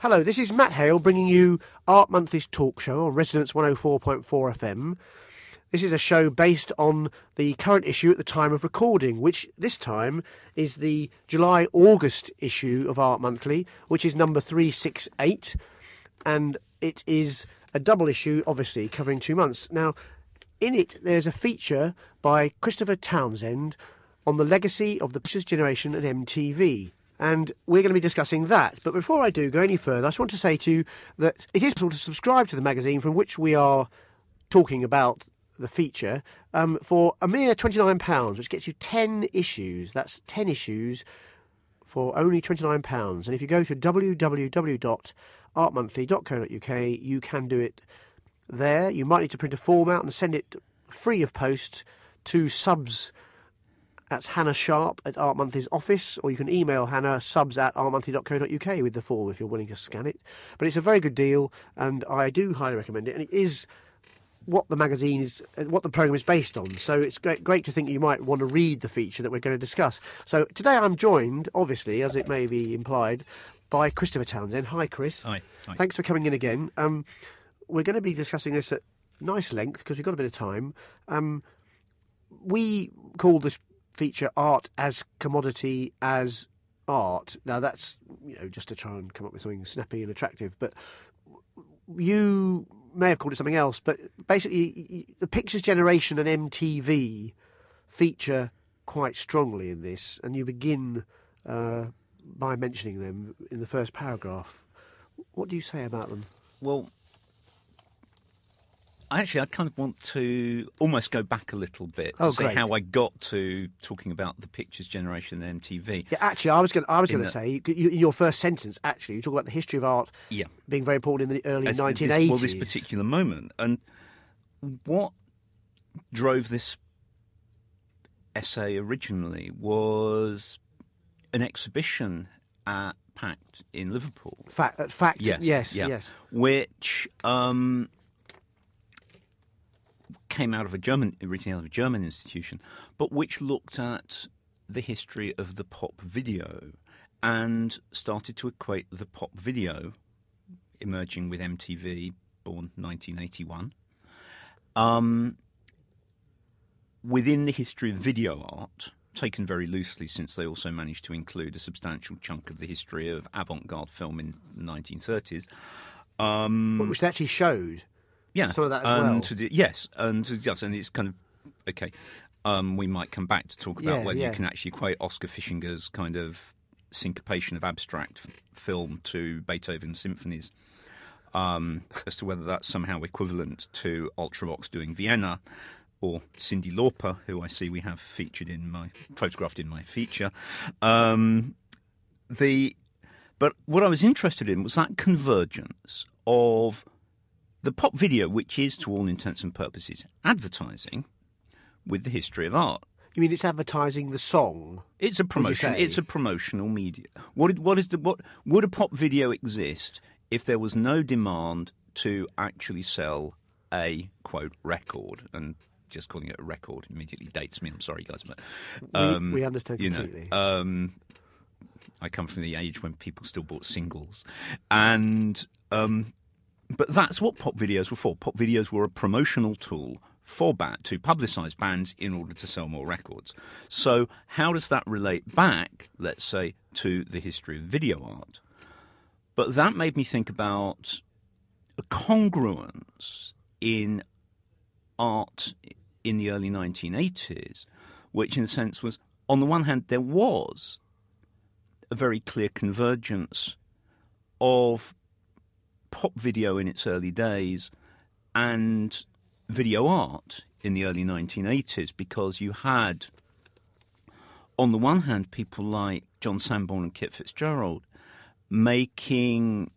Hello, this is Matt Hale bringing you Art Monthly's talk show on Resonance 104.4 FM. This is a show based on the current issue at the time of recording, which this time is the July August issue of Art Monthly, which is number 368. And it is a double issue, obviously, covering two months. Now, in it, there's a feature by Christopher Townsend on the legacy of the Pictures Generation and MTV. And we're going to be discussing that. But before I do go any further, I just want to say to you that it is possible to subscribe to the magazine from which we are talking about the feature um, for a mere £29, which gets you 10 issues. That's 10 issues for only £29. And if you go to www.artmonthly.co.uk, you can do it there. You might need to print a form out and send it free of post to subs. That's Hannah Sharp at Art Monthly's office, or you can email Hannah subs at artmonthly.co.uk with the form if you're willing to scan it. But it's a very good deal, and I do highly recommend it. And it is what the magazine is, what the program is based on. So it's great, great to think you might want to read the feature that we're going to discuss. So today I'm joined, obviously, as it may be implied, by Christopher Townsend. Hi, Chris. Hi. Hi. Thanks for coming in again. Um, we're going to be discussing this at nice length because we've got a bit of time. Um, we call this feature art as commodity as art. Now that's you know just to try and come up with something snappy and attractive, but you may have called it something else. But basically, the Pictures Generation and MTV feature quite strongly in this, and you begin uh, by mentioning them in the first paragraph. What do you say about them? Well, actually, I kind of want to almost go back a little bit to Oh, great. how I got to talking about the Pictures Generation and MTV. Yeah, actually, I was going. I was going to say you, in your first sentence. Actually, you talk about the history of art Yeah. being very important in the early th- this- Well, this particular moment. And what drove this essay originally was an exhibition at FACT in Liverpool. fact, fact, yes, yes, yeah. yes. Which um, came out of a German, originally out of a German institution, but which looked at the history of the pop video and started to equate the pop video, emerging with MTV, born 1981, um, within the history of video art, taken very loosely since they also managed to include a substantial chunk of the history of avant garde film in the 1930s. Um, Which actually showed. Yeah, that as and well. to do- yes, and to- yes, and it's kind of okay. Um, we might come back to talk about Yeah, whether yeah. you can actually equate Oskar Fischinger's kind of syncopation of abstract f- film to Beethoven's symphonies, um, as to whether that's somehow equivalent to Ultravox doing Vienna. Or Cyndi Lauper, who I see we have featured in my photographed in my feature. Um, the but what I was interested in was that convergence of the pop video, which is to all intents and purposes advertising, with the history of art. You mean it's advertising the song? It's a promotion. It's a promotional media. What? What is the what would a pop video exist if there was no demand to actually sell a quote record and just calling it a record immediately dates me. I'm sorry, guys, but um, we understand you know, um, I come from the age when people still bought singles, and um, but that's what pop videos were for. Pop videos were a promotional tool for band to publicise bands in order to sell more records. So how does that relate back, let's say, to the history of video art? But that made me think about a congruence in art in the early 1980s, which in a sense was, on the one hand, there was a very clear convergence of pop video in its early days and video art in the early 1980s because you had, on the one hand, people like John Sanborn and Kit Fitzgerald making,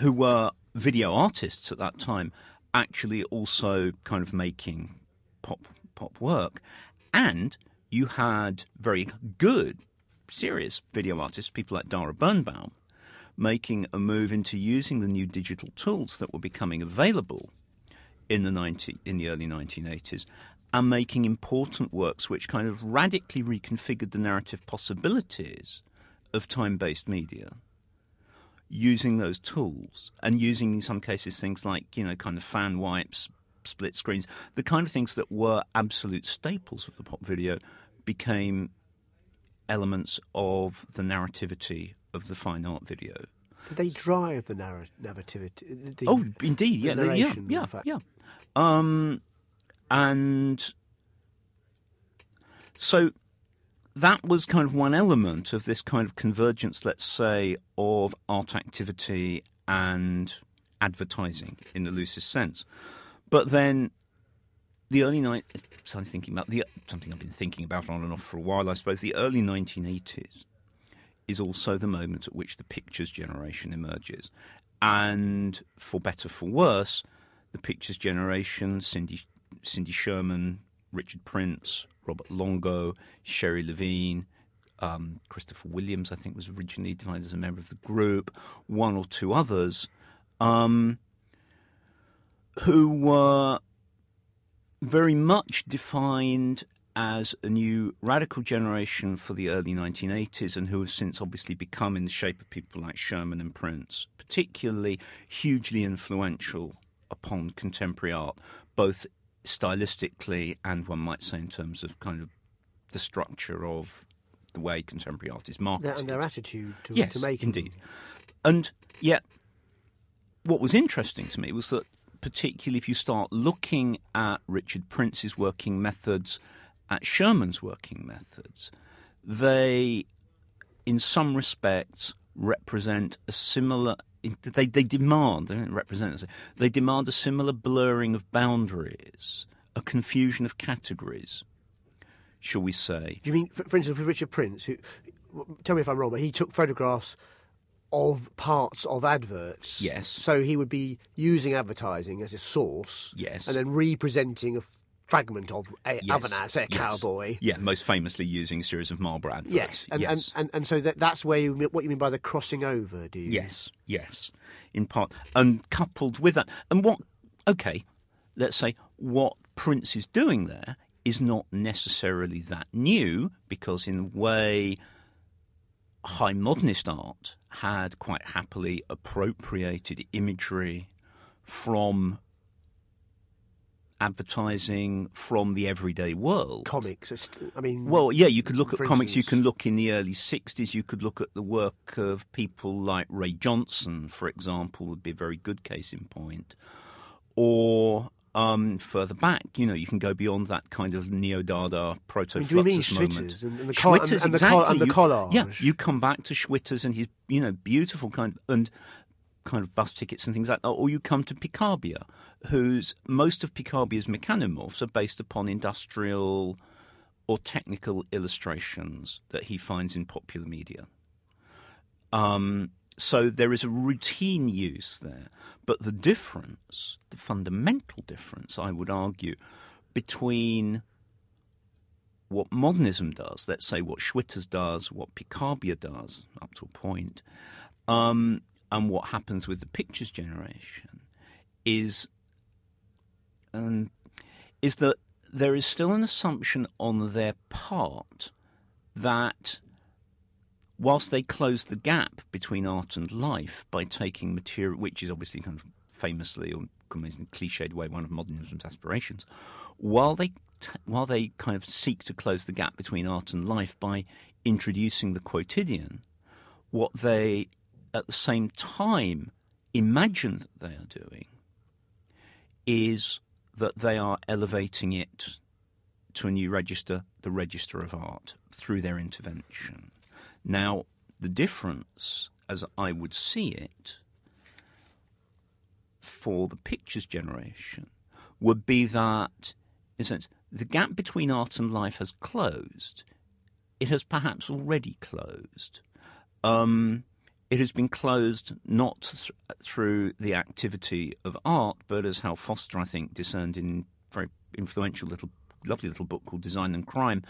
who were video artists at that time, actually also kind of making pop pop work, and you had very good, serious video artists, people like Dara Birnbaum, making a move into using the new digital tools that were becoming available in the 90, in the early 1980s and making important works which kind of radically reconfigured the narrative possibilities of time-based media. Using those tools and using in some cases things like you know kind of fan wipes, split screens, the kind of things that were absolute staples of the pop video became elements of the narrativity of the fine art video. Did they drive the narr- narrativity? The, Oh, indeed, yeah, the they- yeah, yeah, yeah. Um, and so that was kind of one element of this kind of convergence, let's say, of art activity and advertising in the loosest sense. But then the early night, I'm thinking about the something I've been thinking about on and off for a while. I suppose the early 1980s is also the moment at which the pictures generation emerges, and for better for worse, the pictures generation, Cindy Cindy Sherman, Richard Prince, Robert Longo, Sherrie Levine. Um, Christopher Williams, I think, was originally defined as a member of the group. One or two others, um, who were very much defined as a new radical generation for the early 1980s and who have since obviously become, in the shape of people like Sherman and Prince, particularly hugely influential upon contemporary art, both stylistically and one might say in terms of kind of the structure of the way contemporary art is marketed. and their attitude to, Yes, to make indeed. And yet, what was interesting to me was that, particularly if you start looking at Richard Prince's working methods, at Sherman's working methods, they, in some respects, represent a similar. They, they demand, they don't represent, they demand a similar blurring of boundaries, a confusion of categories, shall we say. Do you mean, for, for instance, with Richard Prince, who, tell me if I'm wrong, but he took photographs of parts of adverts. Yes. So he would be using advertising as a source. Yes. And then representing a fragment of, a, Yes, ad, a yes. cowboy. Yeah, most famously using a series of Marlboro adverts. Yes. And, yes. And, and, and so that, that's where you, what you mean by the crossing over, do you? yes, yes, in part, and coupled with that, and what? Okay, let's say what Prince is doing there is not necessarily that new, because in a way, high modernist art had quite happily appropriated imagery from advertising from the everyday world. Comics. I mean, Well, yeah, you could look at comics. You can look in the early '60s. You could look at the work of people like Ray Johnson, for example, would be a very good case in point. Or um, further back, you know, you can go beyond that kind of neo-Dada proto I mean, do you mean moment. Schwitters and- and the and- Schwitters, and the exactly. and the You- Yeah, you come back to Schwitters and his, you know, beautiful kind and kind of bus tickets and things like that, or you come to Picabia, whose most of Picabia's mechanomorphs are based upon industrial or technical illustrations that he finds in popular media. Um, so there is a routine use there. But the difference, the fundamental difference, I would argue, between what modernism does, let's say what Schwitters does, what Picabia does, up to a point, um, and what happens with the pictures generation, is um, is that there is still an assumption on their part that whilst they close the gap between art and life by taking material, which is obviously kind of famously or in a cliched way one of modernism's aspirations, while they t- while they kind of seek to close the gap between art and life by introducing the quotidian, what they at the same time imagine that they are doing is that they are elevating it to a new register, the register of art, through their intervention. Now, the difference, as I would see it, for the pictures generation would be that, in a sense, the gap between art and life has closed. It has perhaps already closed. Um, it has been closed not th- through the activity of art, but as Hal Foster, I think, discerned in a very influential little, lovely little book called Design and Crime,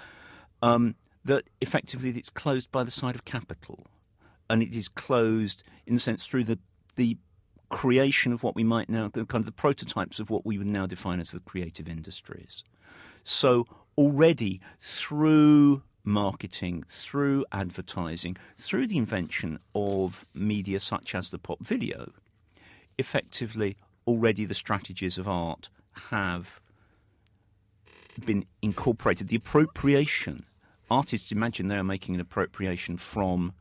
um, that effectively it's closed by the side of capital, and it is closed in a sense through the the creation of what we might now kind of the prototypes of what we would now define as the creative industries. So already through marketing, through advertising, through the invention of media such as the pop video, effectively already the strategies of art have been incorporated. The appropriation, artists imagine they are making an appropriation from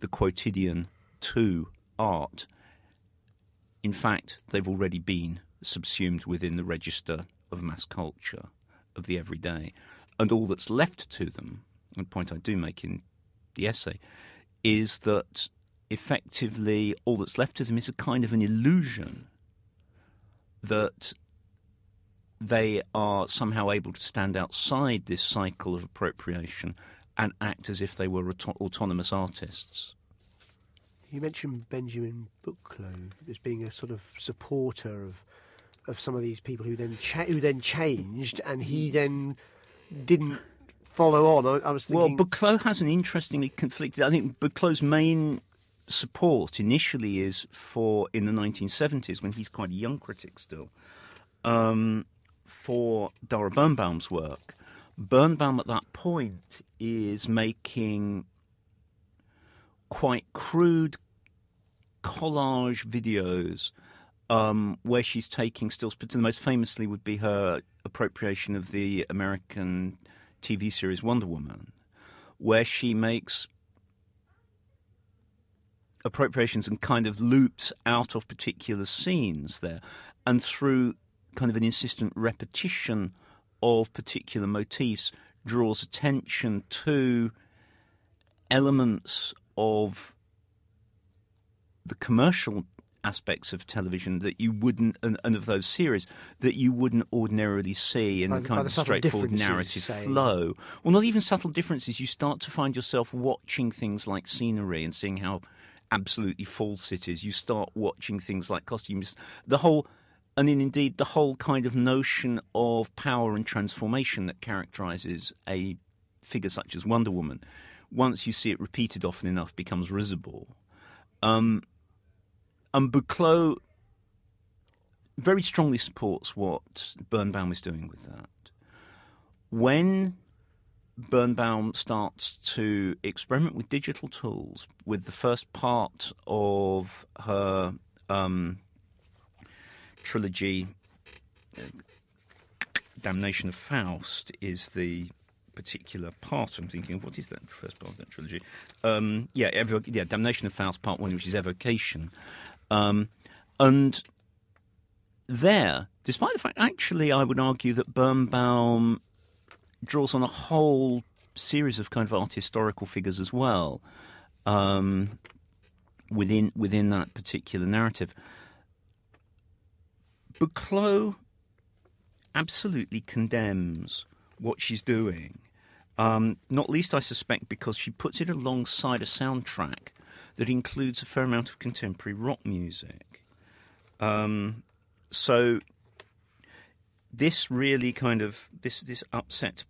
the quotidian to art. In fact, they've already been subsumed within the register of mass culture of the everyday. And all that's left to them, the point I do make in the essay, is that effectively all that's left to them is a kind of an illusion that they are somehow able to stand outside this cycle of appropriation and act as if they were auto- autonomous artists. You mentioned Benjamin Buchloh as being a sort of supporter of of some of these people who then cha- who then changed, and he then didn't follow on. I, I was thinking. Well, Buchloh has an interestingly conflicted. I think Buchloh's main support initially is for in the 1970s when he's quite a young critic still. Um, for Dara Birnbaum's work, Birnbaum at that point is making quite crude collage videos um, where she's taking stills. But the most famously would be her appropriation of the American TV series Wonder Woman, where she makes appropriations and kind of loops out of particular scenes there, and through kind of an insistent repetition of particular motifs draws attention to elements of the commercial aspects of television that you wouldn't and, and of those series that you wouldn't ordinarily see in By the the- kind by of the straightforward narrative say. flow well not even subtle differences you start to find yourself watching things like scenery and seeing how absolutely false it is you start watching things like costumes the whole and in indeed the whole kind of notion of power and transformation that characterizes a figure such as Wonder Woman, once you see it repeated often enough, becomes risible. Um, and Buchloh very strongly supports what Birnbaum is doing with that. When Birnbaum starts to experiment with digital tools, with the first part of her um, trilogy, Damnation of Faust, is the particular part I'm thinking of. What is that first part of that trilogy? Um, yeah, yeah, Damnation of Faust, part one, which is Evocation. Um, and there, despite the fact, actually, I would argue that Birnbaum draws on a whole series of kind of art historical figures as well um, within within that particular narrative. Buchloh absolutely condemns what she's doing. Um, not least, I suspect, because she puts it alongside a soundtrack that includes a fair amount of contemporary rock music. Um, so this really kind of this this upset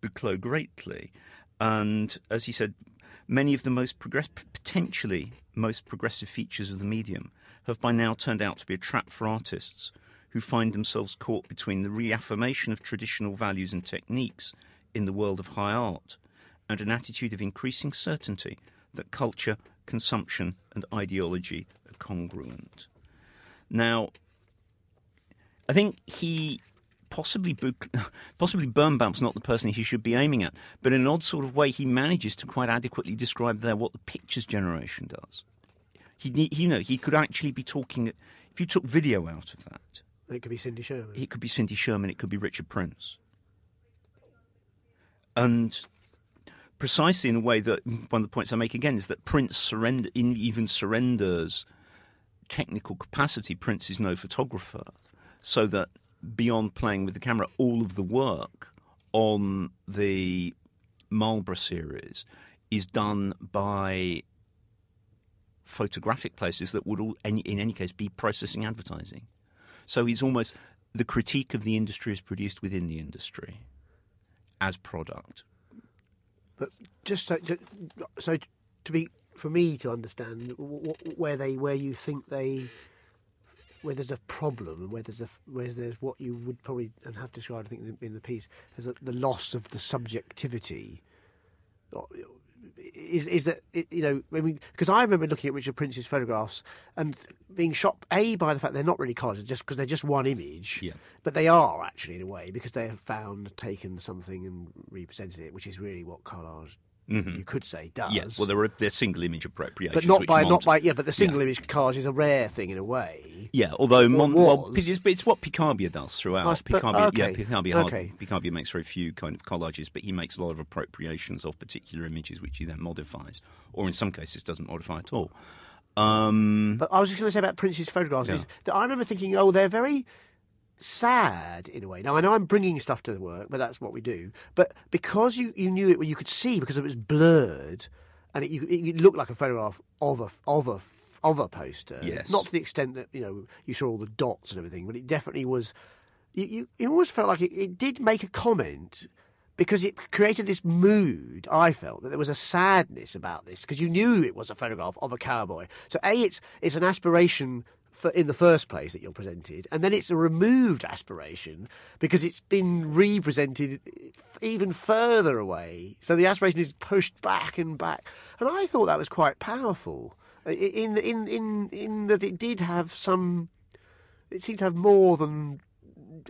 Buchloh greatly, and as he said, many of the most progress potentially most progressive features of the medium have by now turned out to be a trap for artists who find themselves caught between the reaffirmation of traditional values and techniques in the world of high art and an attitude of increasing certainty that culture, consumption, and ideology are congruent. Now, I think he possibly possibly Birnbaum's not the person he should be aiming at, but in an odd sort of way, he manages to quite adequately describe there what the pictures generation does. He, you know, he could actually be talking. If you took video out of that, it could be Cindy Sherman. it could be Cindy Sherman, it could be Richard Prince. And precisely in a way that one of the points I make again is that Prince surrender, even surrenders technical capacity. Prince is no photographer, so that beyond playing with the camera, all of the work on the Marlboro series is done by photographic places that would all, in any case be processing advertising. So he's almost the critique of the industry is produced within the industry as product. But just so, so to be for me to understand wh- wh- where they where you think they where there's a problem and where there's a where there's what you would probably and have described, I think, in the, in the piece, as a, the loss of the subjectivity. Is is that it- you know? I mean, because I remember looking at Richard Prince's photographs and being shocked a by the fact they're not really collages, just because they're just one image. Yeah. But they are actually in a way because they have found, taken something and represented it, which is really what collage you could say does. Yes, well, they're, they're single image appropriations. but not by not by yeah. But the single image collage is a rare thing in a way. Yeah, although Mon- well, it's, it's what Picabia does throughout. Picabia, yeah, okay, Picabia, hard- Picabia makes very few kind of collages, but he makes a lot of appropriations of particular images, which he then modifies, or in some cases doesn't modify at all. Um, But I was just going to say about Prince's photographs Yeah. is that I remember thinking, oh, they're very sad in a way. Now I know I'm bringing stuff to the work, but that's what we do. But because you, you knew it, well, you could see because it was blurred, and it, you, it looked like a photograph of a of a of a poster. Yes. Not to the extent that you know you saw all the dots and everything, but it definitely was. You you, you always felt like it, it did make a comment. Because it created this mood, I felt that there was a sadness about this because you knew it was a photograph of a cowboy. So a, it's it's an aspiration in the first place that you're presented, and then it's a removed aspiration because it's been represented even further away. So the aspiration is pushed back and back, and I thought that was quite powerful. In in in in that it did have some. It seemed to have more than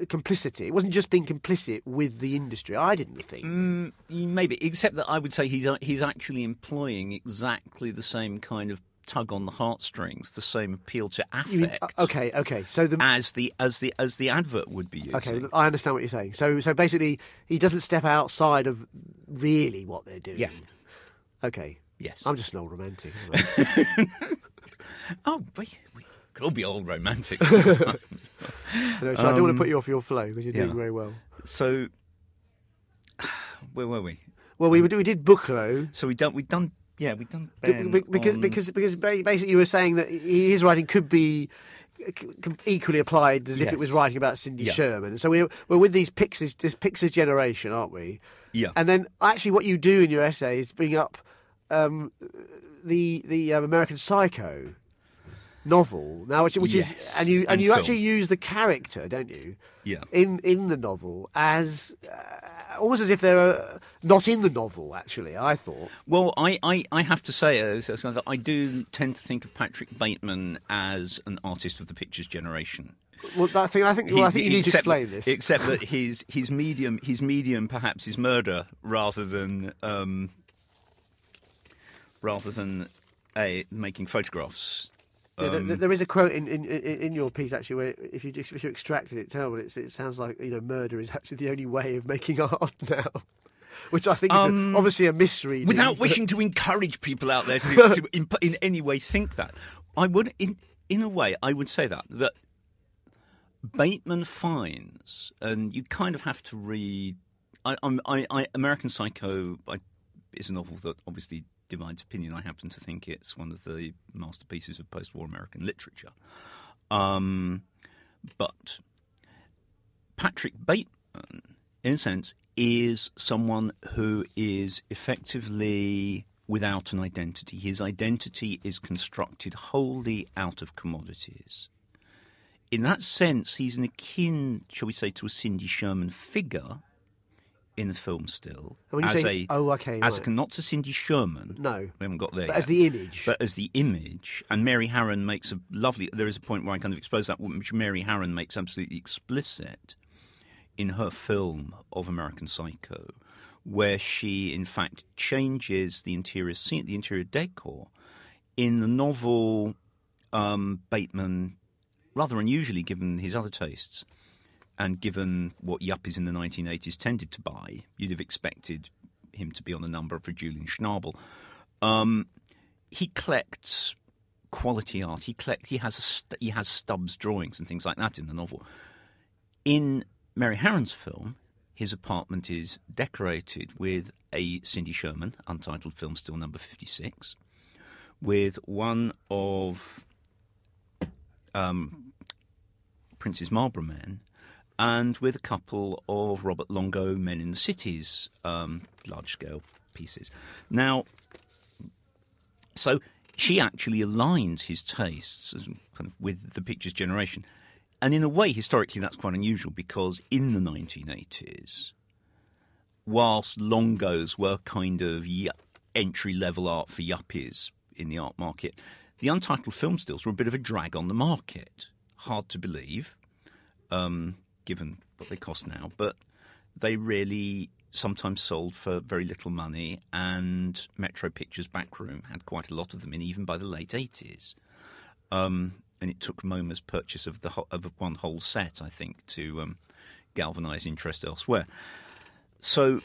complicity. It wasn't just being complicit with the industry. I didn't think. mm, maybe, except that I would say he's he's actually employing exactly the same kind of tug on the heartstrings, the same appeal to affect. You uh, okay, okay. So the As the as the as the advert would be using. Okay, I understand what you're saying. So, so basically, he doesn't step outside of really what they're doing. Yeah. Okay. Yes. I'm just an old romantic. Oh, we, we could all be old romantic. Anyway, so I don't want to put you off your flow because you're doing Um, yeah. very well. so, where were we? Well, we we did Buchloh So we done we done yeah we done be- Ben because on- because because basically you were saying that his writing could be equally applied as if it was writing about Cindy Yeah. Sherman. So we're we're with these Pixies, this Pixies generation, aren't we? Yeah. And then actually, what you do in your essay is bring up um, the the um, American Psycho novel now, which which is and you and and you film. actually use the character, don't you? Yeah. In in the novel as uh, almost as if they're uh, not in the novel. Actually, I thought. Well, I, I, I have to say, as, as I do tend to think of Patrick Bateman as an artist of the pictures generation. Well, that thing I think. Well, I think you need to explain this. Except that his his medium his medium perhaps is murder rather than um, rather than a making photographs. Yeah, Um, there- there is a quote in, in, in your piece actually where if you if you extracted it, tell it's, it sounds like you know murder is actually the only way of making art now, which I think is a, Um, obviously a misreading. without but- wishing to encourage people out there to, to in, in any way think that. I would, in in a way, I would say that that Bateman finds, and you kind of have to read. I, I, I, American Psycho I, is a novel that obviously divides opinion. I happen to think it's one of the masterpieces of post-war American literature. Um, but Patrick Bateman, in a sense, is someone who is effectively without an identity. His identity is constructed wholly out of commodities. In that sense, he's an akin, shall we say, to a Cindy Sherman figure in the film still. And when you as say- a, oh, okay, as right. a, not to Cindy Sherman. No. we haven't got there. but yet as the image. but as the image, and Mary Harron makes a lovely. There is a point where I kind of expose that, which Mary Harron makes absolutely explicit in her film of American Psycho, where she, in fact, changes the interior scene, the interior decor. In the novel, um, Bateman, rather unusually given his other tastes, and given what yuppies in the 1980s tended to buy, you'd have expected him to be on the number for Julian Schnabel. Um, he collects quality art. He collect. He has st- he has Stubbs drawings and things like that in the novel. In Mary Harron's film, his apartment is decorated with a Cindy Sherman untitled film, still number fifty six, with one of um, Prince's Marlboro men, and with a couple of Robert Longo Men in the Cities um, large scale pieces. Now, so she actually aligned his tastes as, kind of with the pictures generation. And in a way, historically, that's quite unusual because in the 1980s, whilst longos were kind of entry level art for yuppies in the art market, the untitled film stills were a bit of a drag on the market. Hard to believe, um, given what they cost now, but they really sometimes sold for very little money, and Metro Pictures Backroom had quite a lot of them in, even by the late 80s. Um, and it took MoMA's purchase of the of one whole set, I think, to um, galvanise interest elsewhere. So,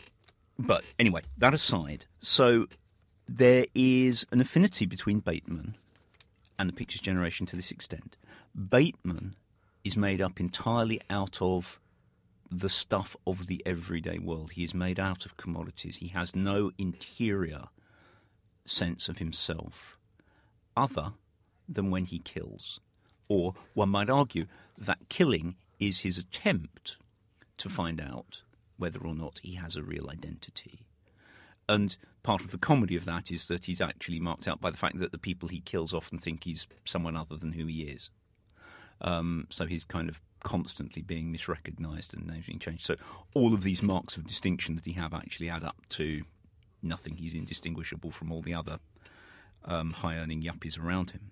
but anyway, that aside, so there is an affinity between Bateman and the Pictures generation to this extent. Bateman is made up entirely out of the stuff of the everyday world. He is made out of commodities. He has no interior sense of himself other than when he kills. Or one might argue that killing is his attempt to find out whether or not he has a real identity. And part of the comedy of that is that he's actually marked out by the fact that the people he kills often think he's someone other than who he is. Um, so he's kind of constantly being misrecognised and names being changed. So all of these marks of distinction that he have actually add up to nothing. He's indistinguishable from all the other um, high-earning yuppies around him.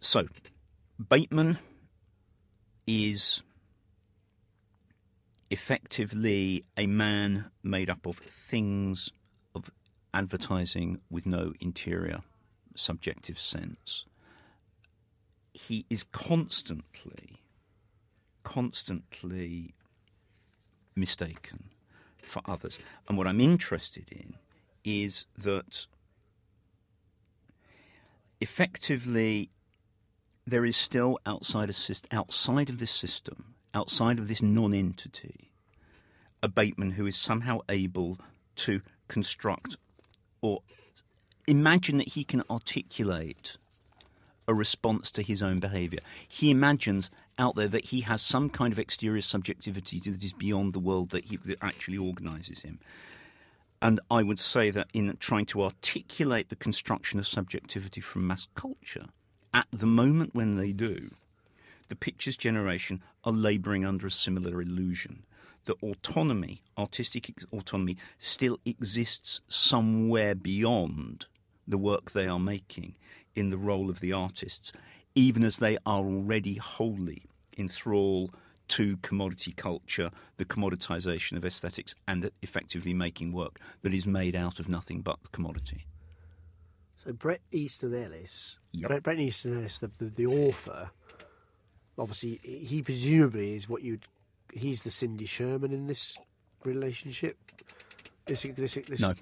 So Bateman is effectively a man made up of things of advertising with no interior subjective sense he is constantly, constantly mistaken for others. And what I'm interested in is that effectively there is still outside, outside of this system, outside of this non-entity, a Bateman who is somehow able to construct or imagine that he can articulate a response to his own behavior. He imagines out there that he has some kind of exterior subjectivity that is beyond the world that, he, that actually organizes him. And I would say that in trying to articulate the construction of subjectivity from mass culture, at the moment when they do, the pictures generation are laboring under a similar illusion that autonomy, artistic autonomy, still exists somewhere beyond the work they are making in the role of the artists, even as they are already wholly in thrall to commodity culture, the commoditization of aesthetics, and effectively making work that is made out of nothing but commodity. So Bret Easton Ellis, Yep. Bret, Bret Easton Ellis, the, the, the author, obviously he presumably is what you'd. He's the Cindy Sherman in this relationship. This, this, this, No.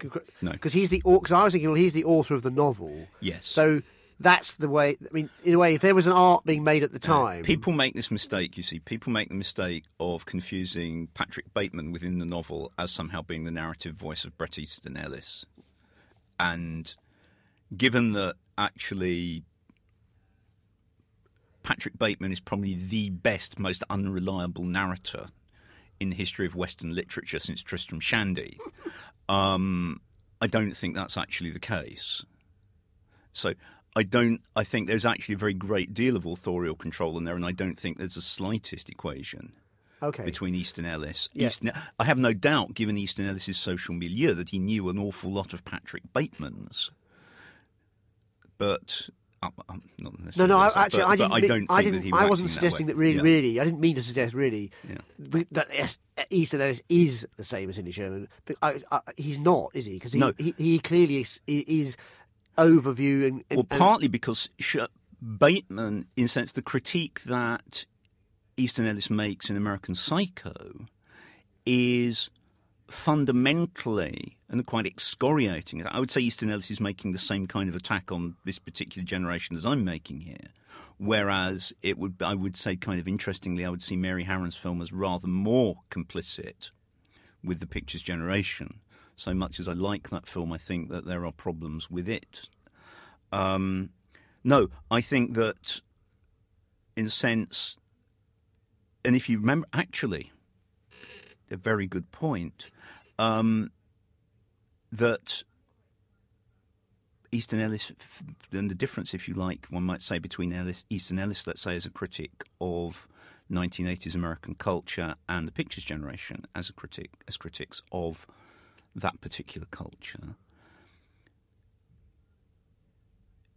No. because he's the because I was thinking, well, he's the author of the novel. Yes. So that's the way. I mean, in a way, if there was an art being made at the uh, time, People make this mistake, you see. People make the mistake of confusing Patrick Bateman within the novel as somehow being the narrative voice of Bret Easton Ellis. And given that actually Patrick Bateman is probably the best, most unreliable narrator in the history of Western literature since Tristram Shandy, um, I don't think that's actually the case. So I don't. I think there's actually a very great deal of authorial control in there, and I don't think there's the slightest equation okay. between Easton Ellis. Yeah. Easton, I have no doubt, given Easton Ellis's social milieu, that he knew an awful lot of Patrick Bateman's. But um, um, not No, necessarily. no. I, but- actually, but I didn't. I don't. I that didn't. I wasn't suggesting way. that. really, Yeah. really. I didn't mean to suggest really Yeah. that Easton Ellis is the same as Cindy Sherman. But I, I, he's not, is he? Because he, No. he he clearly is, is overview and, and Well, partly because Sh- Bateman, in a sense, the critique that Easton Ellis makes in American Psycho is fundamentally and quite excoriating. I would say Easton Ellis is making the same kind of attack on this particular generation as I'm making here. Whereas it would, I would say, kind of interestingly, I would see Mary Harron's film as rather more complicit with the pictures generation. So much as I like that film, I think that there are problems with it. Um, no, I think that, in a sense, and if you remember, actually, a very good point, um, that Easton Ellis and the difference, if you like, one might say between Ellis, Easton Ellis, let's say, as a critic of 1980s American culture, and the Pictures Generation as a critic, as critics of that particular culture.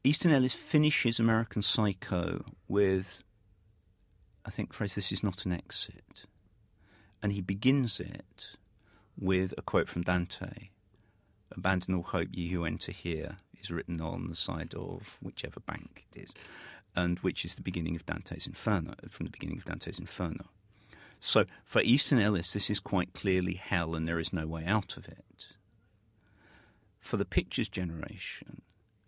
Easton Ellis finishes American Psycho with, I think, the phrase, this is not an exit. And he begins it with a quote from Dante Abandon all hope, ye who enter here, is written on the side of whichever bank it is, and which is the beginning of Dante's Inferno, from the beginning of Dante's Inferno. So for Easton Ellis, this is quite clearly hell and there is no way out of it. For the pictures generation,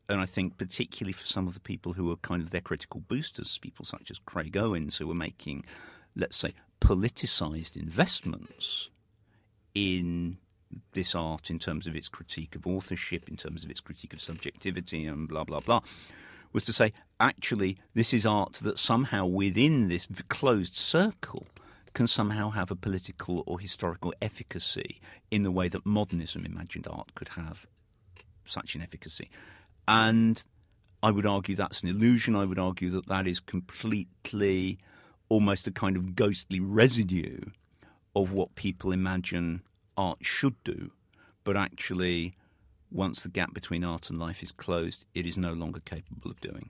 and I think particularly for some of the people who were kind of their critical boosters, people such as Craig Owens, who were making, let's say, politicized investments in this art in terms of its critique of authorship, in terms of its critique of subjectivity, and blah, blah, blah, was to say, actually, this is art that somehow within this closed circle can somehow have a political or historical efficacy in the way that modernism imagined art could have such an efficacy. And I would argue that's an illusion. I would argue that that is completely almost a kind of ghostly residue of what people imagine art should do, but actually, once the gap between art and life is closed, it is no longer capable of doing.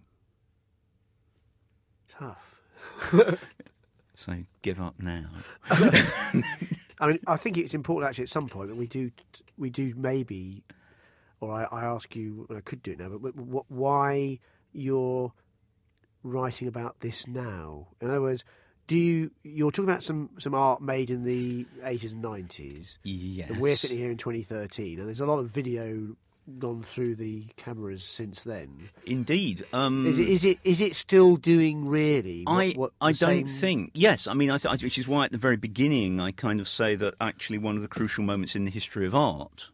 Tough. so give up now. I mean, I think it's important actually at some point that we do, we do maybe, or I, I ask you, I could do it now, but what, why you're writing about this now? In other words, do you you're talking about some some art made in the 80s and 90s yes. And we're sitting here in 2013 and there's a lot of video gone through the cameras since then. Indeed um, is it is it is it still doing really what, i what i don't think yes i mean I, which is why at the very beginning i kind of say that actually one of the crucial moments in the history of art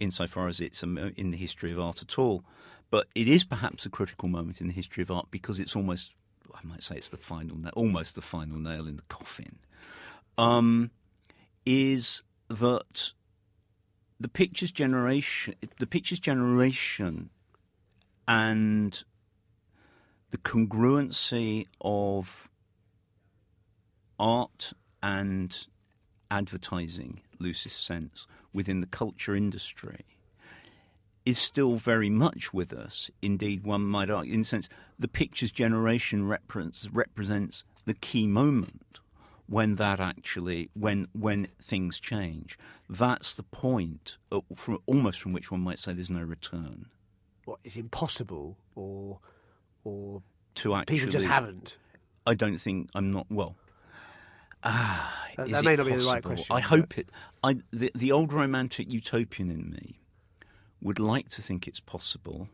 insofar as it's in the history of art at all but it is perhaps a critical moment in the history of art because it's almost I might say it's the final, almost the final nail in the coffin, um, is that the pictures generation, the pictures generation, and the congruency of art and advertising, loosest sense, within the culture industry is still very much with us. Indeed, one might argue, in a sense, the pictures generation represents, represents the key moment when that actually when when things change. That's the point, uh, from, almost from which one might say there's no return. What is impossible, or or to actually people just haven't. I don't think I'm not well. Ah, that, that may not possible? be the right question. I hope it. I the, the old romantic utopian in me would like to think it's possible,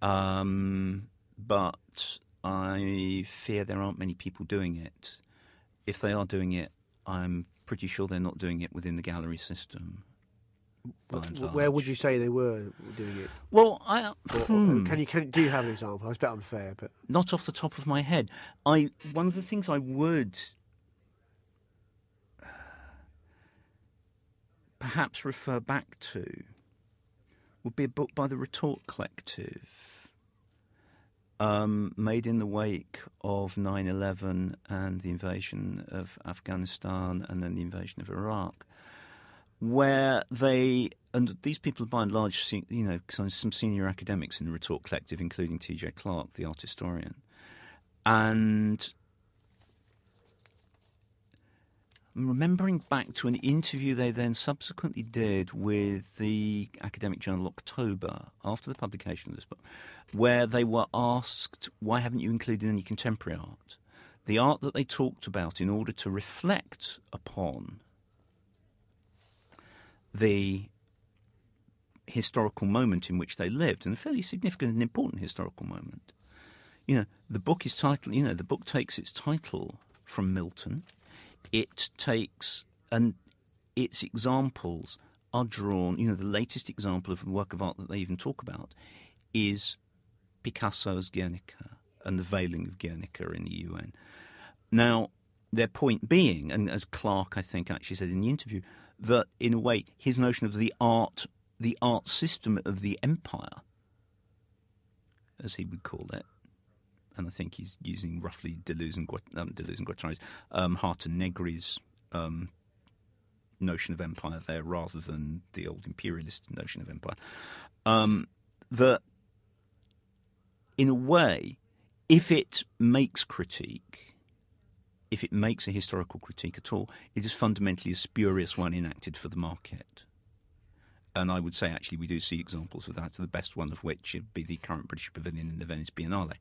um, but I fear there aren't many people doing it. If they are doing it, I'm pretty sure they're not doing it within the gallery system. Where would you say they were doing it? Well, I, or, hmm. can you can, do you have an example? It's a bit unfair, but not off the top of my head. I one of the things I would perhaps refer back to would be a book by the Retort Collective, um, made in the wake of 9 11 and the invasion of Afghanistan and then the invasion of Iraq, where they, and these people by and large, you know, some senior academics in the Retort Collective, including TJ Clark, the art historian. And I'm remembering back to an interview they then subsequently did with the academic journal October after the publication of this book, where they were asked, Why haven't you included any contemporary art? The art that they talked about in order to reflect upon the historical moment in which they lived, and a fairly significant and important historical moment. You know, the book is titled, you know, the book takes its title from Milton it takes and its examples are drawn. You know, the latest example of a work of art that they even talk about is Picasso's Guernica and the veiling of Guernica in the UN. Now, their point being, and as Clark I think actually said in the interview, that in a way his notion of the art, the art system of the empire, as he would call it, and I think he's using roughly Deleuze and, um, Deleuze and Guattari's, um, Hardt and Negri's um, notion of empire there rather than the old imperialist notion of empire. Um, that, in a way, if it makes critique, if it makes a historical critique at all, it is fundamentally a spurious one enacted for the market. And I would say, actually, we do see examples of that, the best one of which would be the current British Pavilion in the Venice Biennale.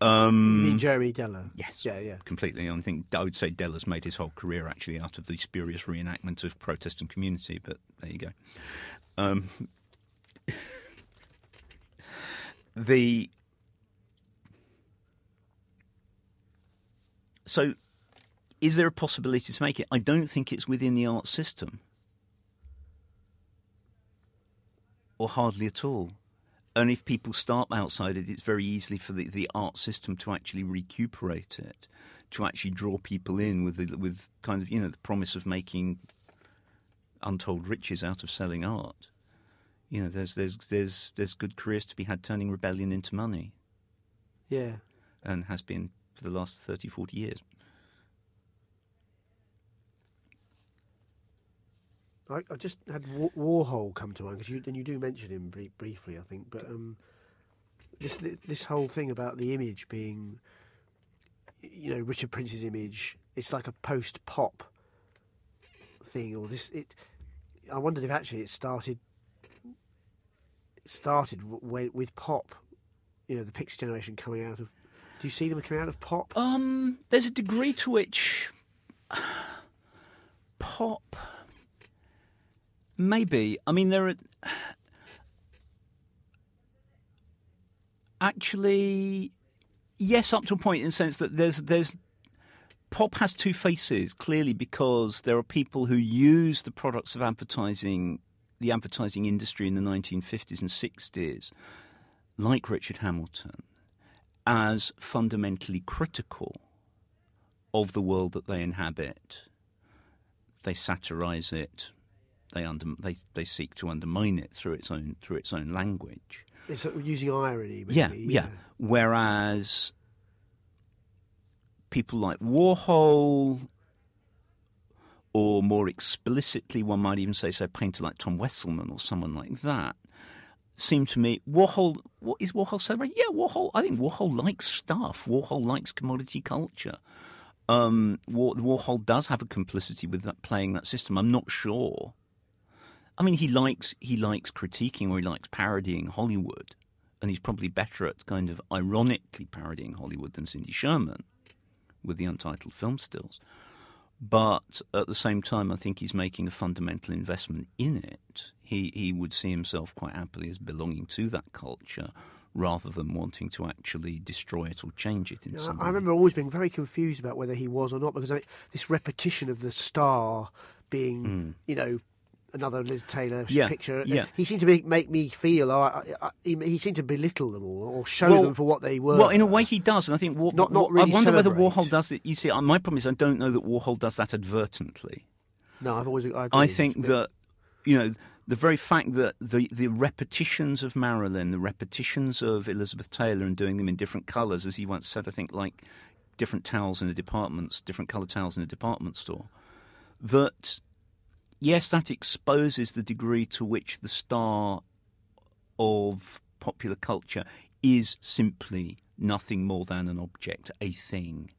Um, You mean Jeremy Deller? Yes. Yeah, yeah. Completely. I think I would say Deller's made his whole career actually out of the spurious reenactment of protest and community, but there you go. Um, the so is there a possibility to make it? I don't think it's within the art system, or hardly at all. And if people start outside it, it's very easily for the, the art system to actually recuperate it, to actually draw people in with the, with kind of you know the promise of making untold riches out of selling art. You know, there's there's there's there's good careers to be had turning rebellion into money, Yeah. and has been for the last 30, 40 years. I, I just had Wa- Warhol come to mind because you, and you do mention him brie- briefly, I think. But um, this this whole thing about the image being, you know, Richard Prince's image, it's like a post pop thing, or this. It. I wondered if actually it started started w- with pop. You know, the picture generation coming out of. Do you see them coming out of pop? Um, there's a degree to which pop, maybe. I mean, there are actually yes, up to a point in the sense that there's there's pop has two faces clearly because there are people who use the products of advertising, the advertising industry in the 1950s and 60s, like Richard Hamilton, as fundamentally critical of the world that they inhabit. They satirize it. They under, they they seek to undermine it through its own through its own language. It's sort of using irony. Maybe, Yeah, yeah. Whereas people like Warhol, or more explicitly, one might even say, say, a painter like Tom Wesselmann or someone like that, seem to me Warhol. What is Warhol celebrating? Yeah, Warhol. I think Warhol likes stuff. Warhol likes commodity culture. Um, War, Warhol does have a complicity with that, playing that system. I'm not sure. I mean, he likes he likes critiquing or he likes parodying Hollywood, and he's probably better at kind of ironically parodying Hollywood than Cindy Sherman with the untitled film stills. But at the same time, I think he's making a fundamental investment in it. He he would see himself quite happily as belonging to that culture, rather than wanting to actually destroy it or change it in Yeah, some I way. remember always being very confused about whether he was or not because I, this repetition of the star being, hmm. you know, another Liz Taylor. Yeah, picture. yeah. He seemed to make, make me feel, oh, I, I, he, he seemed to belittle them all or show Well- them for what they were. Well, in a way, he does, and I think War- Not- not really I wonder whether. Warhol does it. You see, uh, my problem is I don't know that Warhol does that advertently. No, I've always. I. I think that you know the very fact that the the repetitions of Marilyn, the repetitions of Elizabeth Taylor, and doing them in different colours, as he once said, I think like different towels in a department, different coloured towels in a department store. That yes, that exposes the degree to which the star of popular culture is simply nothing more than an object, a thing,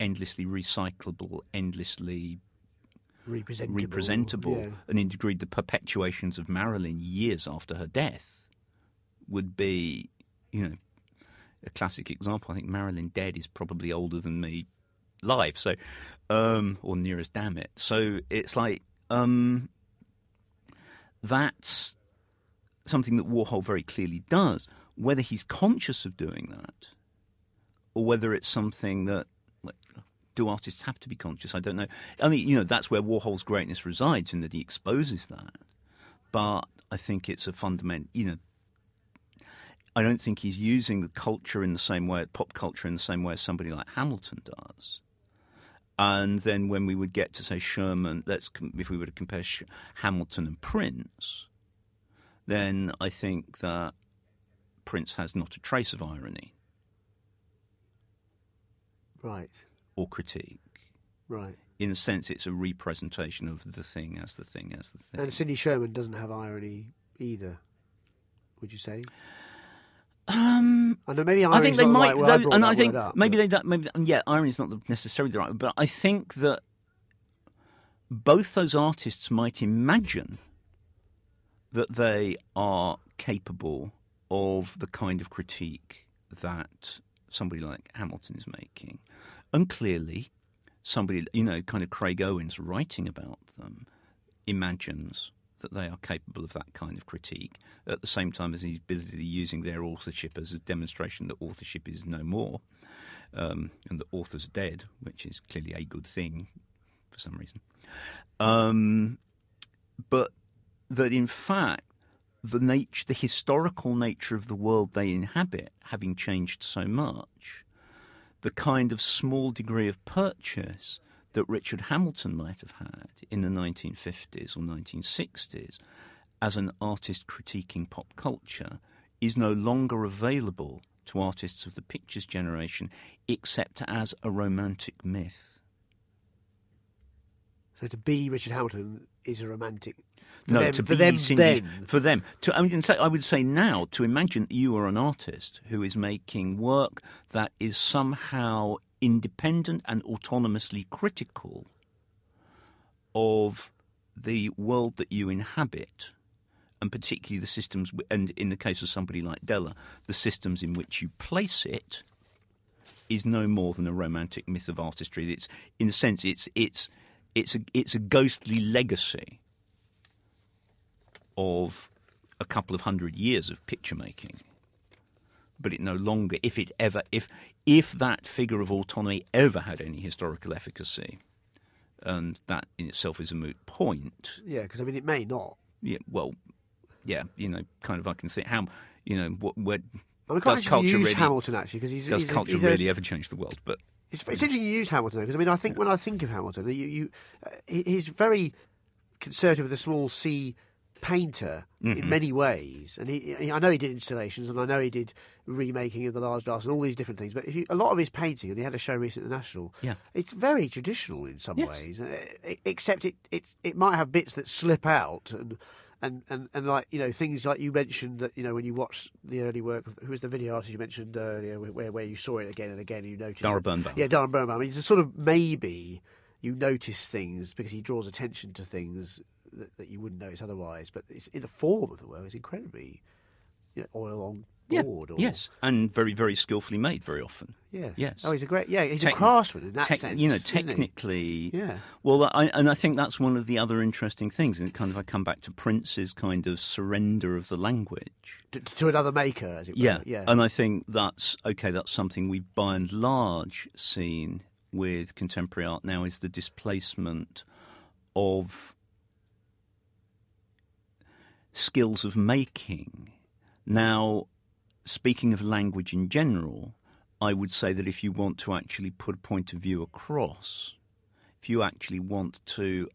endlessly recyclable, endlessly representable. representable, Yeah. and in degree the perpetuations of Marilyn years after her death would be, you know, a classic example. I think Marilyn dead is probably older than me live, so um, or near as damn it. So it's like um, that's something that Warhol very clearly does. Whether he's conscious of doing that, or whether it's something that like, do artists have to be conscious? I don't know. I mean, you know, that's where Warhol's greatness resides in that he exposes that. But I think it's a fundamental, you know, I don't think he's using the culture in the same way, pop culture in the same way as somebody like Hamilton does. And then when we would get to say Sherman, let's if we were to compare Hamilton and Prince, then I think that Prince has not a trace of irony Right. or critique. Right. In a sense, it's a representation of the thing as the thing as the thing. And Cindy Sherman doesn't have irony either. Would you say? Um, I know maybe I irony's think they the might, right though, and that I think up, maybe but- they. Maybe yeah, irony is not the- necessarily the right, word, but I think that both those artists might imagine that they are capable of the kind of critique that somebody like Hamilton is making, and clearly, somebody you know, kind of Craig Owens writing about them, imagines that they are capable of that kind of critique at the same time as he's busily using their authorship as a demonstration that authorship is no more um, and that authors are dead, which is clearly a good thing for some reason. Um, but that in fact, the nature, the historical nature of the world they inhabit, having changed so much, the kind of small degree of purchase that Richard Hamilton might have had in the 1950s or 1960s as an artist critiquing pop culture is no longer available to artists of the pictures generation except as a romantic myth. So to be Richard Hamilton is a romantic. For no, them, to for be them Cindy, then. for them. To, I, mean, I would say now to imagine that you are an artist who is making work that is somehow independent and autonomously critical of the world that you inhabit, and particularly the systems, and in the case of somebody like Deller, the systems in which you place it, is no more than a romantic myth of artistry. It's, in a sense, it's it's it's a it's a ghostly legacy of a couple of hundred years of picture making. But it no longer, if it ever, if if that figure of autonomy ever had any historical efficacy, and that in itself is a moot point. Yeah, because I mean, it may not. Yeah, well, yeah, you know, kind of I can see how, you know, what where I mean, can't does culture use really Hamilton actually because he's does he's a- culture he's a- really ever change the world? But It's, it's interesting you use Hamilton because I mean I think when I think of Hamilton, you, you uh, he's very conservative with a small C painter Mm-hmm. in many ways, and he, I know he did installations and I know he did remaking of the large glass and all these different things. But if you, a lot of his painting, and he had a show recently at the National, Yeah. it's very traditional in some Yes. ways, uh, e- except it, it it might have bits that slip out and. And, and, and like you know things like you mentioned that you know when you watch the early work of who was the video artist you mentioned earlier where where you saw it again and again and you noticed Dara that- Birnbaum. yeah Darren Birnbaum I mean it's a sort of maybe you notice things because he draws attention to things that, that you wouldn't notice otherwise but it's, in the form of the work it's incredibly you know, oil on yeah, board or, yes, and very very skillfully made very often. yes Yes. oh he's a great yeah he's Tec- a craftsman in that tec- sense you know, technically. Yeah. Well, I, and I think that's one of the other interesting things, and kind of I come back to Prince's kind of surrender of the language. to, to another maker as it were Yeah, yeah And I think that's okay. That's something we've by and large seen with contemporary art now is the displacement of skills of making. Now, speaking of language in general, I would say that if you want to actually put a point of view across, if you actually want to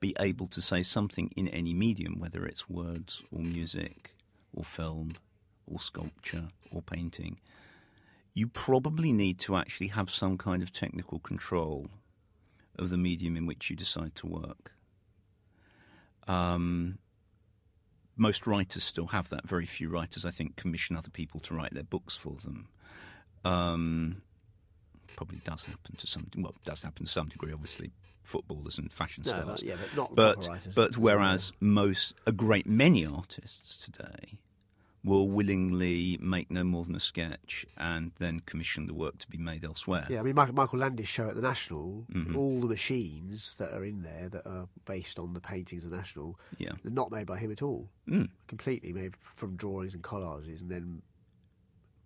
be able to say something in any medium, whether it's words or music or film or sculpture or painting, you probably need to actually have some kind of technical control of the medium in which you decide to work. Um, most writers still have that. Very few writers, I think, commission other people to write their books for them. Um, probably does happen to some. Well, does happen to some degree, obviously. Footballers and fashion no, stars, but, yeah but not but writers. but whereas most a great many artists today will willingly make no more than a sketch and then commission the work to be made elsewhere. Yeah, I mean, Michael, Michael Landy's show at the National, Mm-hmm. all the machines that are in there that are based on the paintings of the National, Yeah. they're not made by him at all. Mm. Completely made from drawings and collages, and then.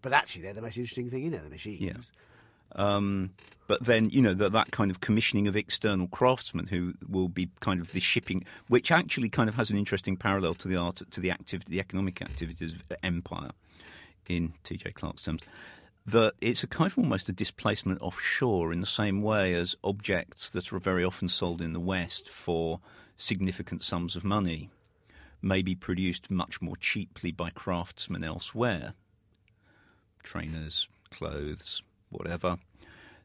But actually, they're the most interesting thing in there, the machines. Yeah. Um, but then, you know, that, that kind of commissioning of external craftsmen who will be kind of the shipping, which actually kind of has an interesting parallel to the art, to the activity, the economic activities of empire, in T.J. Clark's terms. That it's a kind of almost a displacement offshore in the same way as objects that are very often sold in the West for significant sums of money may be produced much more cheaply by craftsmen elsewhere trainers, clothes, whatever.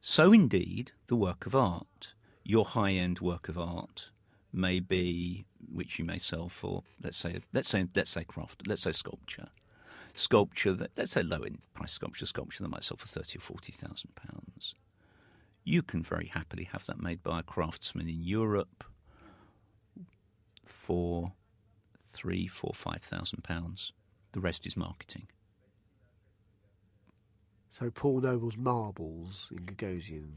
So, indeed, the work of art, your high end work of art, may be which you may sell for let's say let's say let's say craft let's say sculpture sculpture that let's say low end price sculpture sculpture that might sell for thirty or forty thousand pounds you can very happily have that made by a craftsman in Europe for three, four, five thousand pounds. The rest is marketing. So Paul Noble's marbles in Gagosian,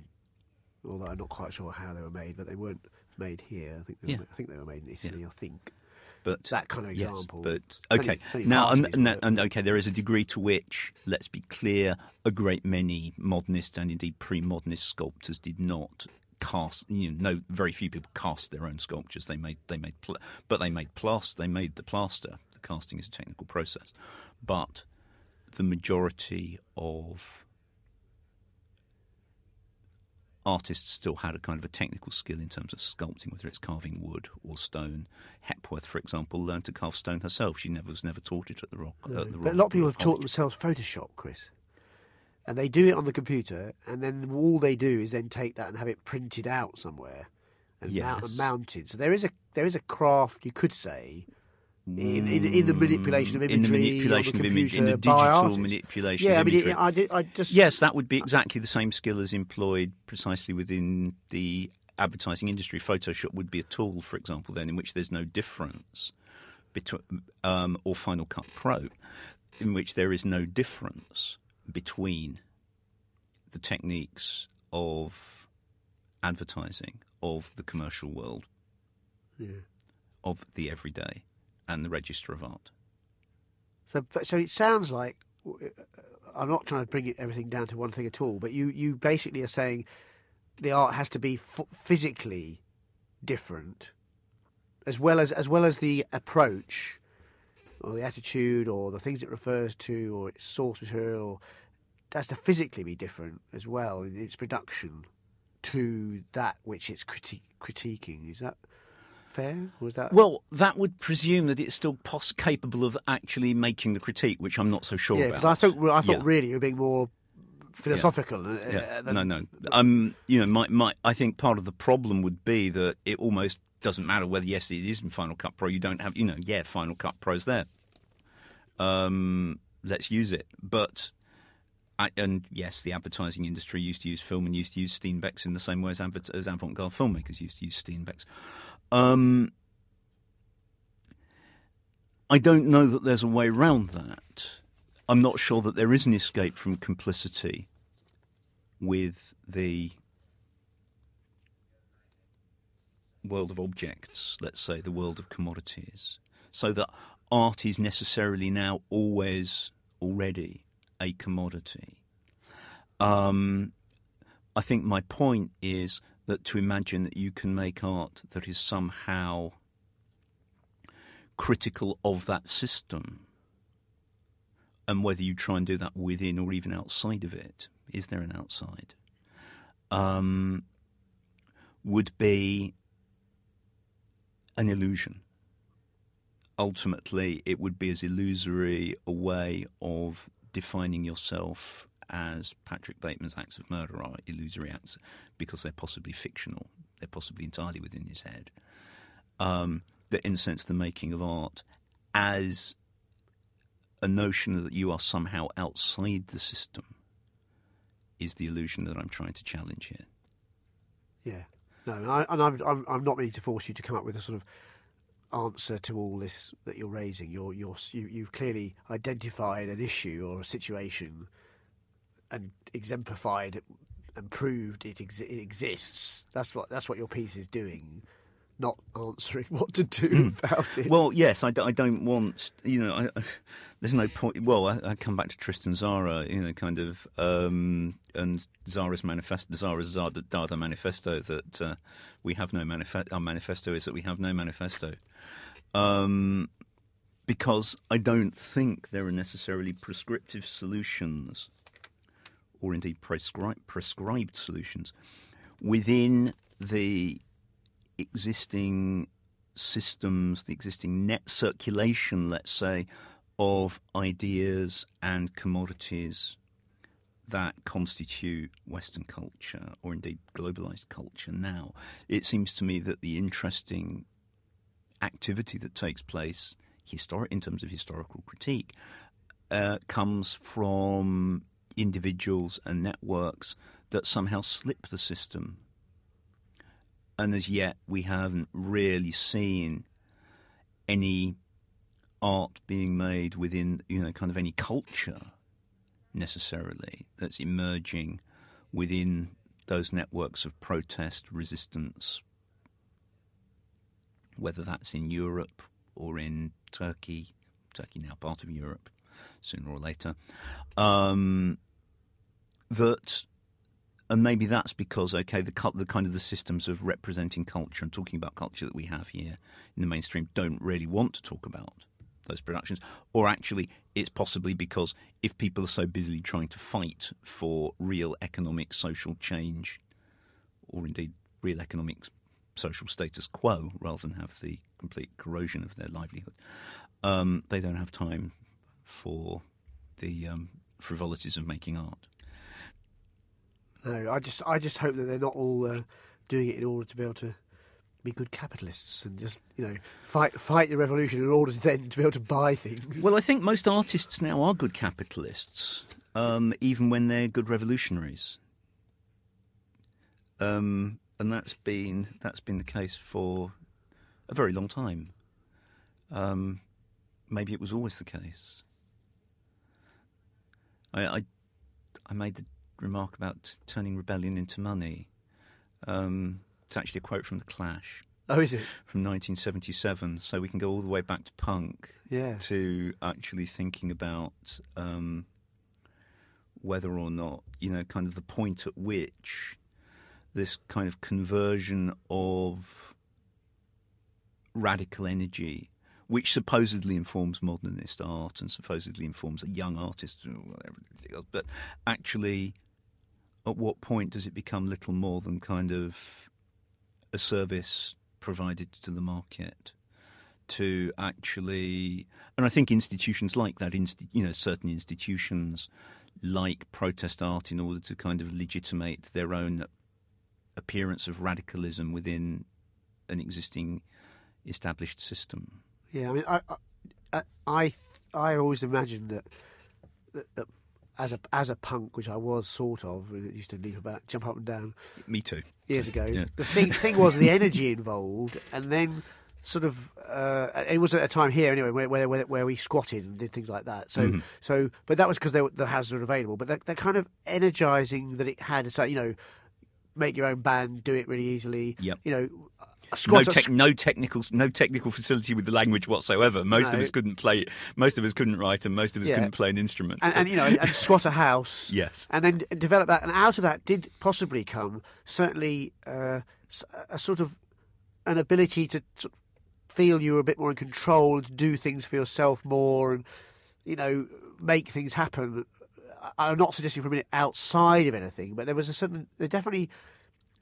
although I'm not quite sure how they were made, but they weren't made here. I think they, Yeah. were, I think they were made in Italy. I think But that kind of yes, example. but okay, now and, and, and okay, there is a degree to which, let's be clear, a great many modernists and indeed pre-modernist sculptors did not cast. You know, no, very few people cast their own sculptures. They made they made, pl- but they made plaster. They made the plaster. The casting is a technical process, but the majority of artists still had a kind of a technical skill in terms of sculpting, whether it's carving wood or stone. Hepworth, for example, learned to carve stone herself. She never was never taught it at the rock. No, at the but a lot of people have taught themselves Photoshop, Chris. And they do it on the computer, and then all they do is then take that and have it printed out somewhere and, mount, and Yes. mounted. So there is a there is a craft, you could say, in, in, in the manipulation of Mm, in the imagery, manipulation on the of image, in the digital manipulation Yeah, of I mean, it, I, I just Yes, that would be exactly the same skill as employed precisely within the advertising industry. Photoshop would be a tool, for example, then in which there's no difference between, um, or Final Cut Pro, in which there is no difference between the techniques of advertising of the commercial world, Yeah. of the everyday, and the register of art. So, so it sounds like uh, I'm not trying to bring everything down to one thing at all, but you, you basically are saying the art has to be f- physically different, as well as as well as the approach, or the attitude, or the things it refers to, or its source material. It has to physically be different as well in its production to that which it's criti- critiquing. Is that fair? Is that Well, that would presume that it's still poss- capable of actually making the critique, which I'm not so sure about. yeah? about. Because I thought I thought Yeah. really it would be more philosophical. Yeah. uh, than- no, no. Um, you know, my, my, I think part of the problem would be that it almost doesn't matter whether yes it is in Final Cut Pro. You don't have, you know, yeah, Final Cut Pro's there. Um, let's use it, but. I, and yes, the advertising industry used to use film and used to use Steenbecks in the same way as, adver- as avant-garde filmmakers used to use Steenbecks. Um, I don't know that there's a way around that. I'm not sure that there is an escape from complicity with the world of objects, let's say the world of commodities, so that art is necessarily now always already a commodity. Um, I think my point is that to imagine that you can make art that is somehow critical of that system and whether you try and do that within or even outside of it, is there an outside? Um, would be an illusion. Ultimately, it would be as illusory a way of defining yourself as Patrick Bateman's acts of murder are illusory acts because they're possibly fictional. They're possibly entirely within his head. Um, that, in a sense, the making of art as a notion that you are somehow outside the system is the illusion that I'm trying to challenge here. Yeah. No, and, I, and I'm, I'm not meaning to force you to come up with a sort of answer to all this that you're raising. You're you're you, you've clearly identified an issue or a situation and exemplified and proved it, exi- it exists. That's what that's what your piece is doing, not answering what to do about it. Well, yes, I, d- I don't want, you know, I, I- there's no point. Well, I, I come back to Tristan Tzara, you know, kind of, um, and Tzara's manifesto, Tzara's Zada, Dada manifesto that uh, we have no manifesto. Our manifesto is that we have no manifesto. Um, because I don't think there are necessarily prescriptive solutions or indeed prescri- prescribed solutions within the existing systems, the existing net circulation, let's say, of ideas and commodities that constitute Western culture or indeed globalized culture now. It seems to me that the interesting activity that takes place historic in terms of historical critique uh, comes from individuals and networks that somehow slip the system. And as yet, we haven't really seen any art being made within, you know, kind of any culture necessarily that's emerging within those networks of protest, resistance, whether that's in Europe or in Turkey, Turkey now part of Europe, sooner or later, um, that and maybe that's because okay the the kind of the systems of representing culture and talking about culture that we have here in the mainstream don't really want to talk about those productions. Or actually it's possibly because if people are so busily trying to fight for real economic social change or indeed real economic social status quo rather than have the complete corrosion of their livelihood um, they don't have time for the um, frivolities of making art no, I just I just hope that they're not all uh, doing it in order to be able to be good capitalists and just you know fight fight the revolution in order to then to be able to buy things. Well, I think most artists now are good capitalists, um, even when they're good revolutionaries. Um, and that's been that's been the case for a very long time. Um, maybe it was always the case. I, I, I made the remark about turning rebellion into money. Um, it's actually a quote from The Clash. Oh, is it? From 1977. So we can go all the way back to punk. Yeah. To actually thinking about um, whether or not, you know, kind of the point at which this kind of conversion of radical energy which supposedly informs modernist art and supposedly informs young artists and everything else, but actually at what point does it become little more than kind of a service provided to the market to actually and I think institutions like that you know certain institutions like protest art in order to kind of legitimate their own appearance of radicalism within an existing established system yeah I mean I I I, I always imagined that, that, that as a as a punk, which I was sort of, used to leap about, jump up and down. Me too. Years ago. Yeah. The thing thing was the energy involved, and then sort of uh, it was at a time here anyway where, where where we squatted and did things like that. So mm-hmm. so, but that was because the hazards were available. But that, that kind of energizing that it had. So you know, make your own band, do it really easily. Yep. You know, no, te- no technical, no technical facility with the language whatsoever. Most no. of us couldn't play. Most of us couldn't write, and most of us yeah. couldn't play an instrument. And, so. and you know, and, and squat a house. yes. And then develop that, and out of that did possibly come certainly uh, a sort of an ability to feel you were a bit more in control and to do things for yourself more, and you know, make things happen. I'm not suggesting for a minute outside of anything, but there was a certain, there definitely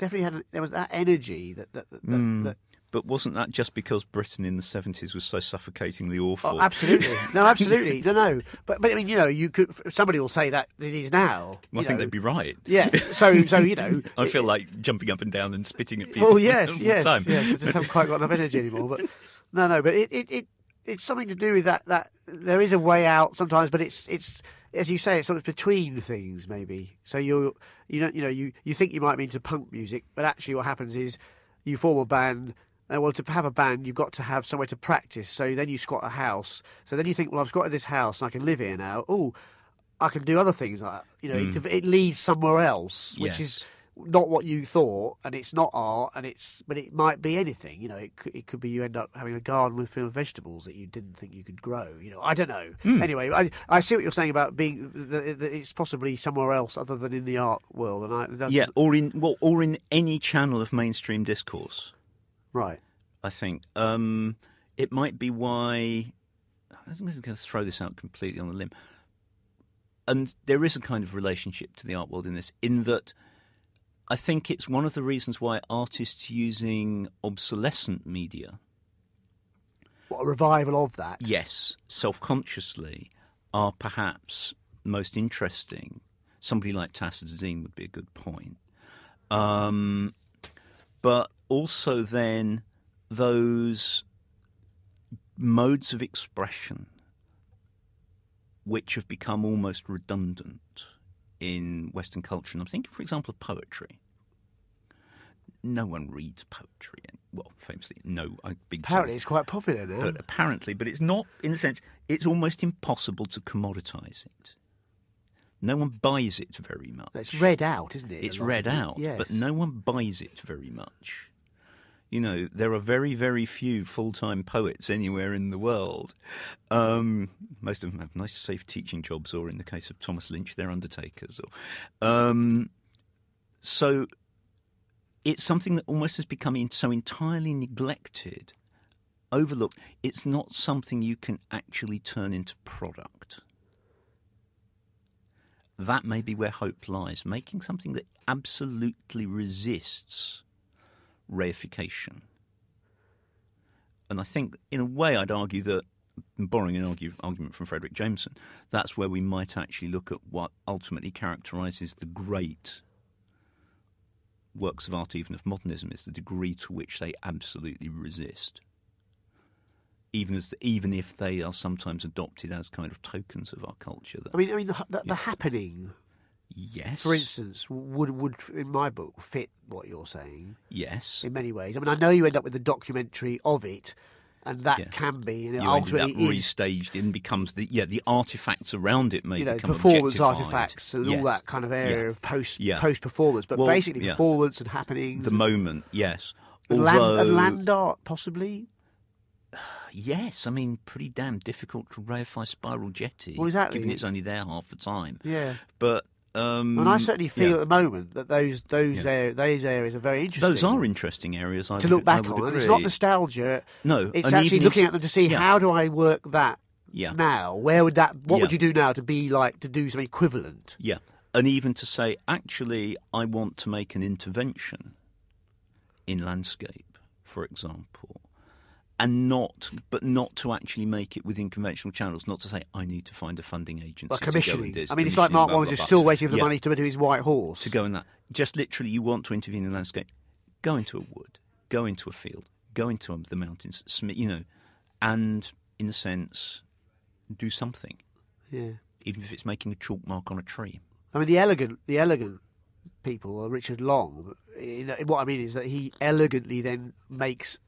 definitely had there was that energy that that, that, mm. that but wasn't that just because Britain in the seventies was so suffocatingly awful? Oh, absolutely, no, absolutely, no, no. But but I mean, you know, you could somebody will say that it is now. Well, I think they'd be right. Yeah. So so you know, I feel like jumping up and down and spitting at people. Well, yes, yes, yes. I just haven't quite got enough energy anymore. But no, no. But it, it, it it's something to do with that that there is a way out sometimes, but it's it's as you say, it's sort of between things, maybe. So you you don't you know you you think you might be into punk music, but actually what happens is you form a band. And well, to have a band, you've got to have somewhere to practice. So then you squat a house. So then you think, well, I've squatted this house and I can live here now. Oh, I can do other things. You know, mm. it, it, leads somewhere else, which yes. is not what you thought, and it's not art, and it's but it might be anything. You know, it could, it could be you end up having a garden with full of vegetables that you didn't think you could grow. You know, I don't know. Mm. Anyway, I, I see what you're saying about being that it's possibly somewhere else other than in the art world, and I yeah, or in well, or in any channel of mainstream discourse. Right. I think um, it might be why. I'm going to throw this out completely on the limb. And there is a kind of relationship to the art world in this, in that I think it's one of the reasons why artists using obsolescent media what, a revival of that. yes, self consciously, are perhaps most interesting. Somebody like Tacita Dean would be a good point. Um, but also, then, those modes of expression which have become almost redundant in Western culture. And I'm thinking, for example, of poetry. No one reads poetry. Well, famously, no. Apparently, it's quite popular now. but apparently, but it's not in the sense it's almost impossible to commoditize it. No one buys it very much. it's read out, isn't it? It's read out, Yes. but no one buys it very much. You know, there are very, very few full-time poets anywhere in the world. Um, most of them have nice, safe teaching jobs, or in the case of Thomas Lynch, they're undertakers. Or, um, so it's something that almost has become so entirely neglected, overlooked. It's not something you can actually turn into product. That may be where hope lies, making something that absolutely resists reification. And I think, in a way, I'd argue that, borrowing an argue, argument from Fredric Jameson, that's where we might actually look at what ultimately characterises the great works of art, even of modernism, is the degree to which they absolutely resist. Even as, even if they are sometimes adopted as kind of tokens of our culture. That, I mean, I mean, the, the, the happening, yes, for instance, would would in my book fit what you're saying yes, in many ways. I mean, I know you end up with the documentary of it, and that Yeah. can be, and it you ultimately up is restaged and becomes the yeah the artifacts around it may you know become performance objectified. artifacts and Yes. all that kind of area Yeah. of post Yeah. post performance, but Well, basically performance and happenings. the moment yes and land, although and land art, possibly. yes I mean pretty damn difficult to reify spiral jetty Well, exactly. given it's only there half the time Yeah, but um, and I certainly feel yeah. at the moment that those those Yeah. ar- those areas are very interesting. those are interesting areas I to would- look back on, and it's not nostalgia. no It's actually looking at them to see yeah. how do I work that yeah now? Where would that? What would you do now to be like to do something equivalent? Yeah. And even to say, actually, I want to make an intervention in landscape, for example, and not, but not to actually make it within conventional channels, not to say, I need to find a funding agency. Like to go commissioning. this, I mean, it's like Mark blah, is still waiting for the Yeah, money to do his White Horse. To go in that. Just literally, you want to intervene in the landscape, go into a wood, go into a field, go into the mountains, you know, and in a sense, do something, Yeah. even if it's making a chalk mark on a tree. I mean, the elegant, the elegant people, Richard Long. What I mean is that he elegantly then makes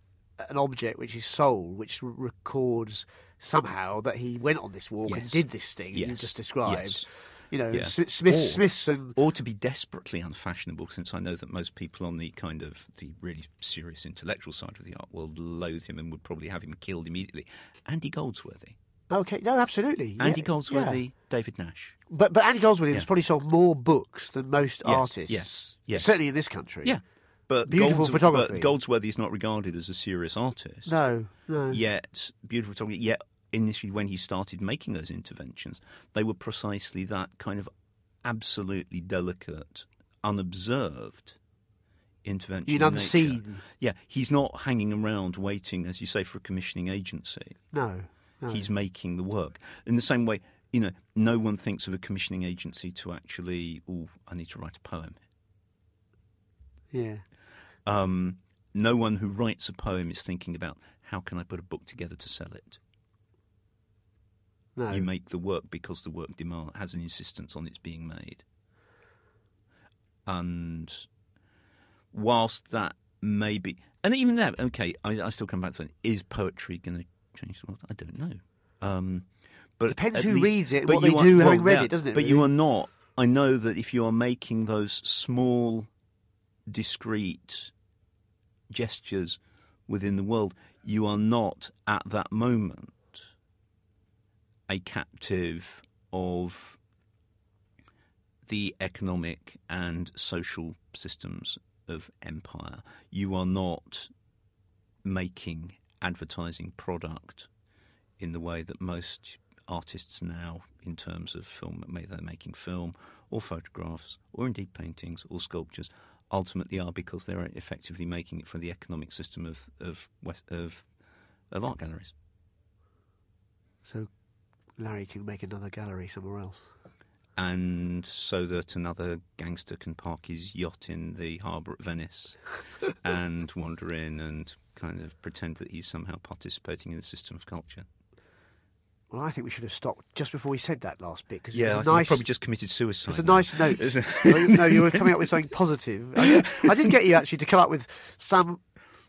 an object which is soul, which r- records somehow that he went on this walk and did this thing you just described. Yes. You know, Yeah. Smith, Smith, Or- Smithson. or to be desperately unfashionable, since I know that most people on the kind of the really serious intellectual side of the art world loathe him and would probably have him killed immediately. Andy Goldsworthy, Okay, no, absolutely. Andy yeah, Goldsworthy, yeah. David Nash. But but Andy Goldsworthy has probably sold more books than most Yes, artists. yes, yes. Certainly in this country. Yeah, but Beautiful Golds- photography. But Goldsworthy is not regarded as a serious artist. No, no. Yet beautiful photography. Yet initially, when he started making those interventions, they were precisely that kind of absolutely delicate, unobserved intervention. You in nature. unseen. Yeah, he's not hanging around waiting, as you say, for a commissioning agency. No. no. He's making the work. In the same way, you know, no one thinks of a commissioning agency to actually, oh, I need to write a poem. Yeah. Um, no one who writes a poem is thinking about how can I put a book together to sell it. No. You make the work because the work demand has an insistence on its being made. And whilst that may be, and even that, okay, I, I still come back to that. Is poetry going to change the world? I don't know. Um, but Depends who least- reads it but what they are- do well, having read yeah, it, doesn't it, But you are not. I know that if you are making those small, discreet gestures within the world, you are not at that moment a captive of the economic and social systems of empire. You are not making advertising product in the way that most artists now, in terms of film, may they're making film or photographs or indeed paintings or sculptures, ultimately are because they're effectively making it for the economic system of of West, of of art galleries. So Larry can make another gallery somewhere else. and so that another gangster can park his yacht in the harbour at Venice and wander in and kind of pretend that he's somehow participating in the system of culture. Well, I think we should have stopped just before we said that last bit because Yeah, I it's think a he nice. probably just committed suicide. It's a now. nice note. no, no, you were coming up with something positive. I did, I did get you actually to come up with some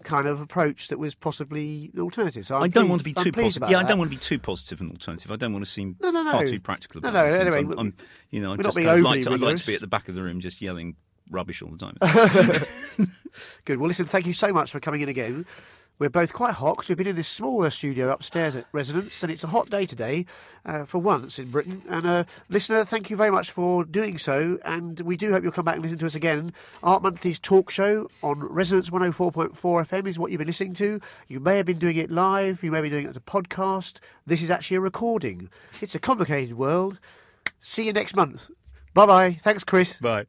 kind of approach that was possibly an alternative. So I'm I don't pleased- want to be too positive. Yeah, I don't want to be too positive and alternative. I don't want to seem No, no, no. far too practical No, about no, things. anyway, I'm, I'm- you know, I not just kind of like to, I'd like to be at the back of the room just yelling rubbish all the time. Good. Well, listen, thank you so much for coming in again. We're both quite hot we've been in this smaller studio upstairs at Resonance, and it's a hot day today uh, for once in Britain. And uh, listener, thank you very much for doing so. And we do hope you'll come back and listen to us again. Art Monthly's talk show on Resonance 104.4 FM is what you've been listening to. You may have been doing it live, you may be doing it as a podcast. This is actually a recording. It's a complicated world. See you next month. Bye bye. Thanks, Chris. Bye.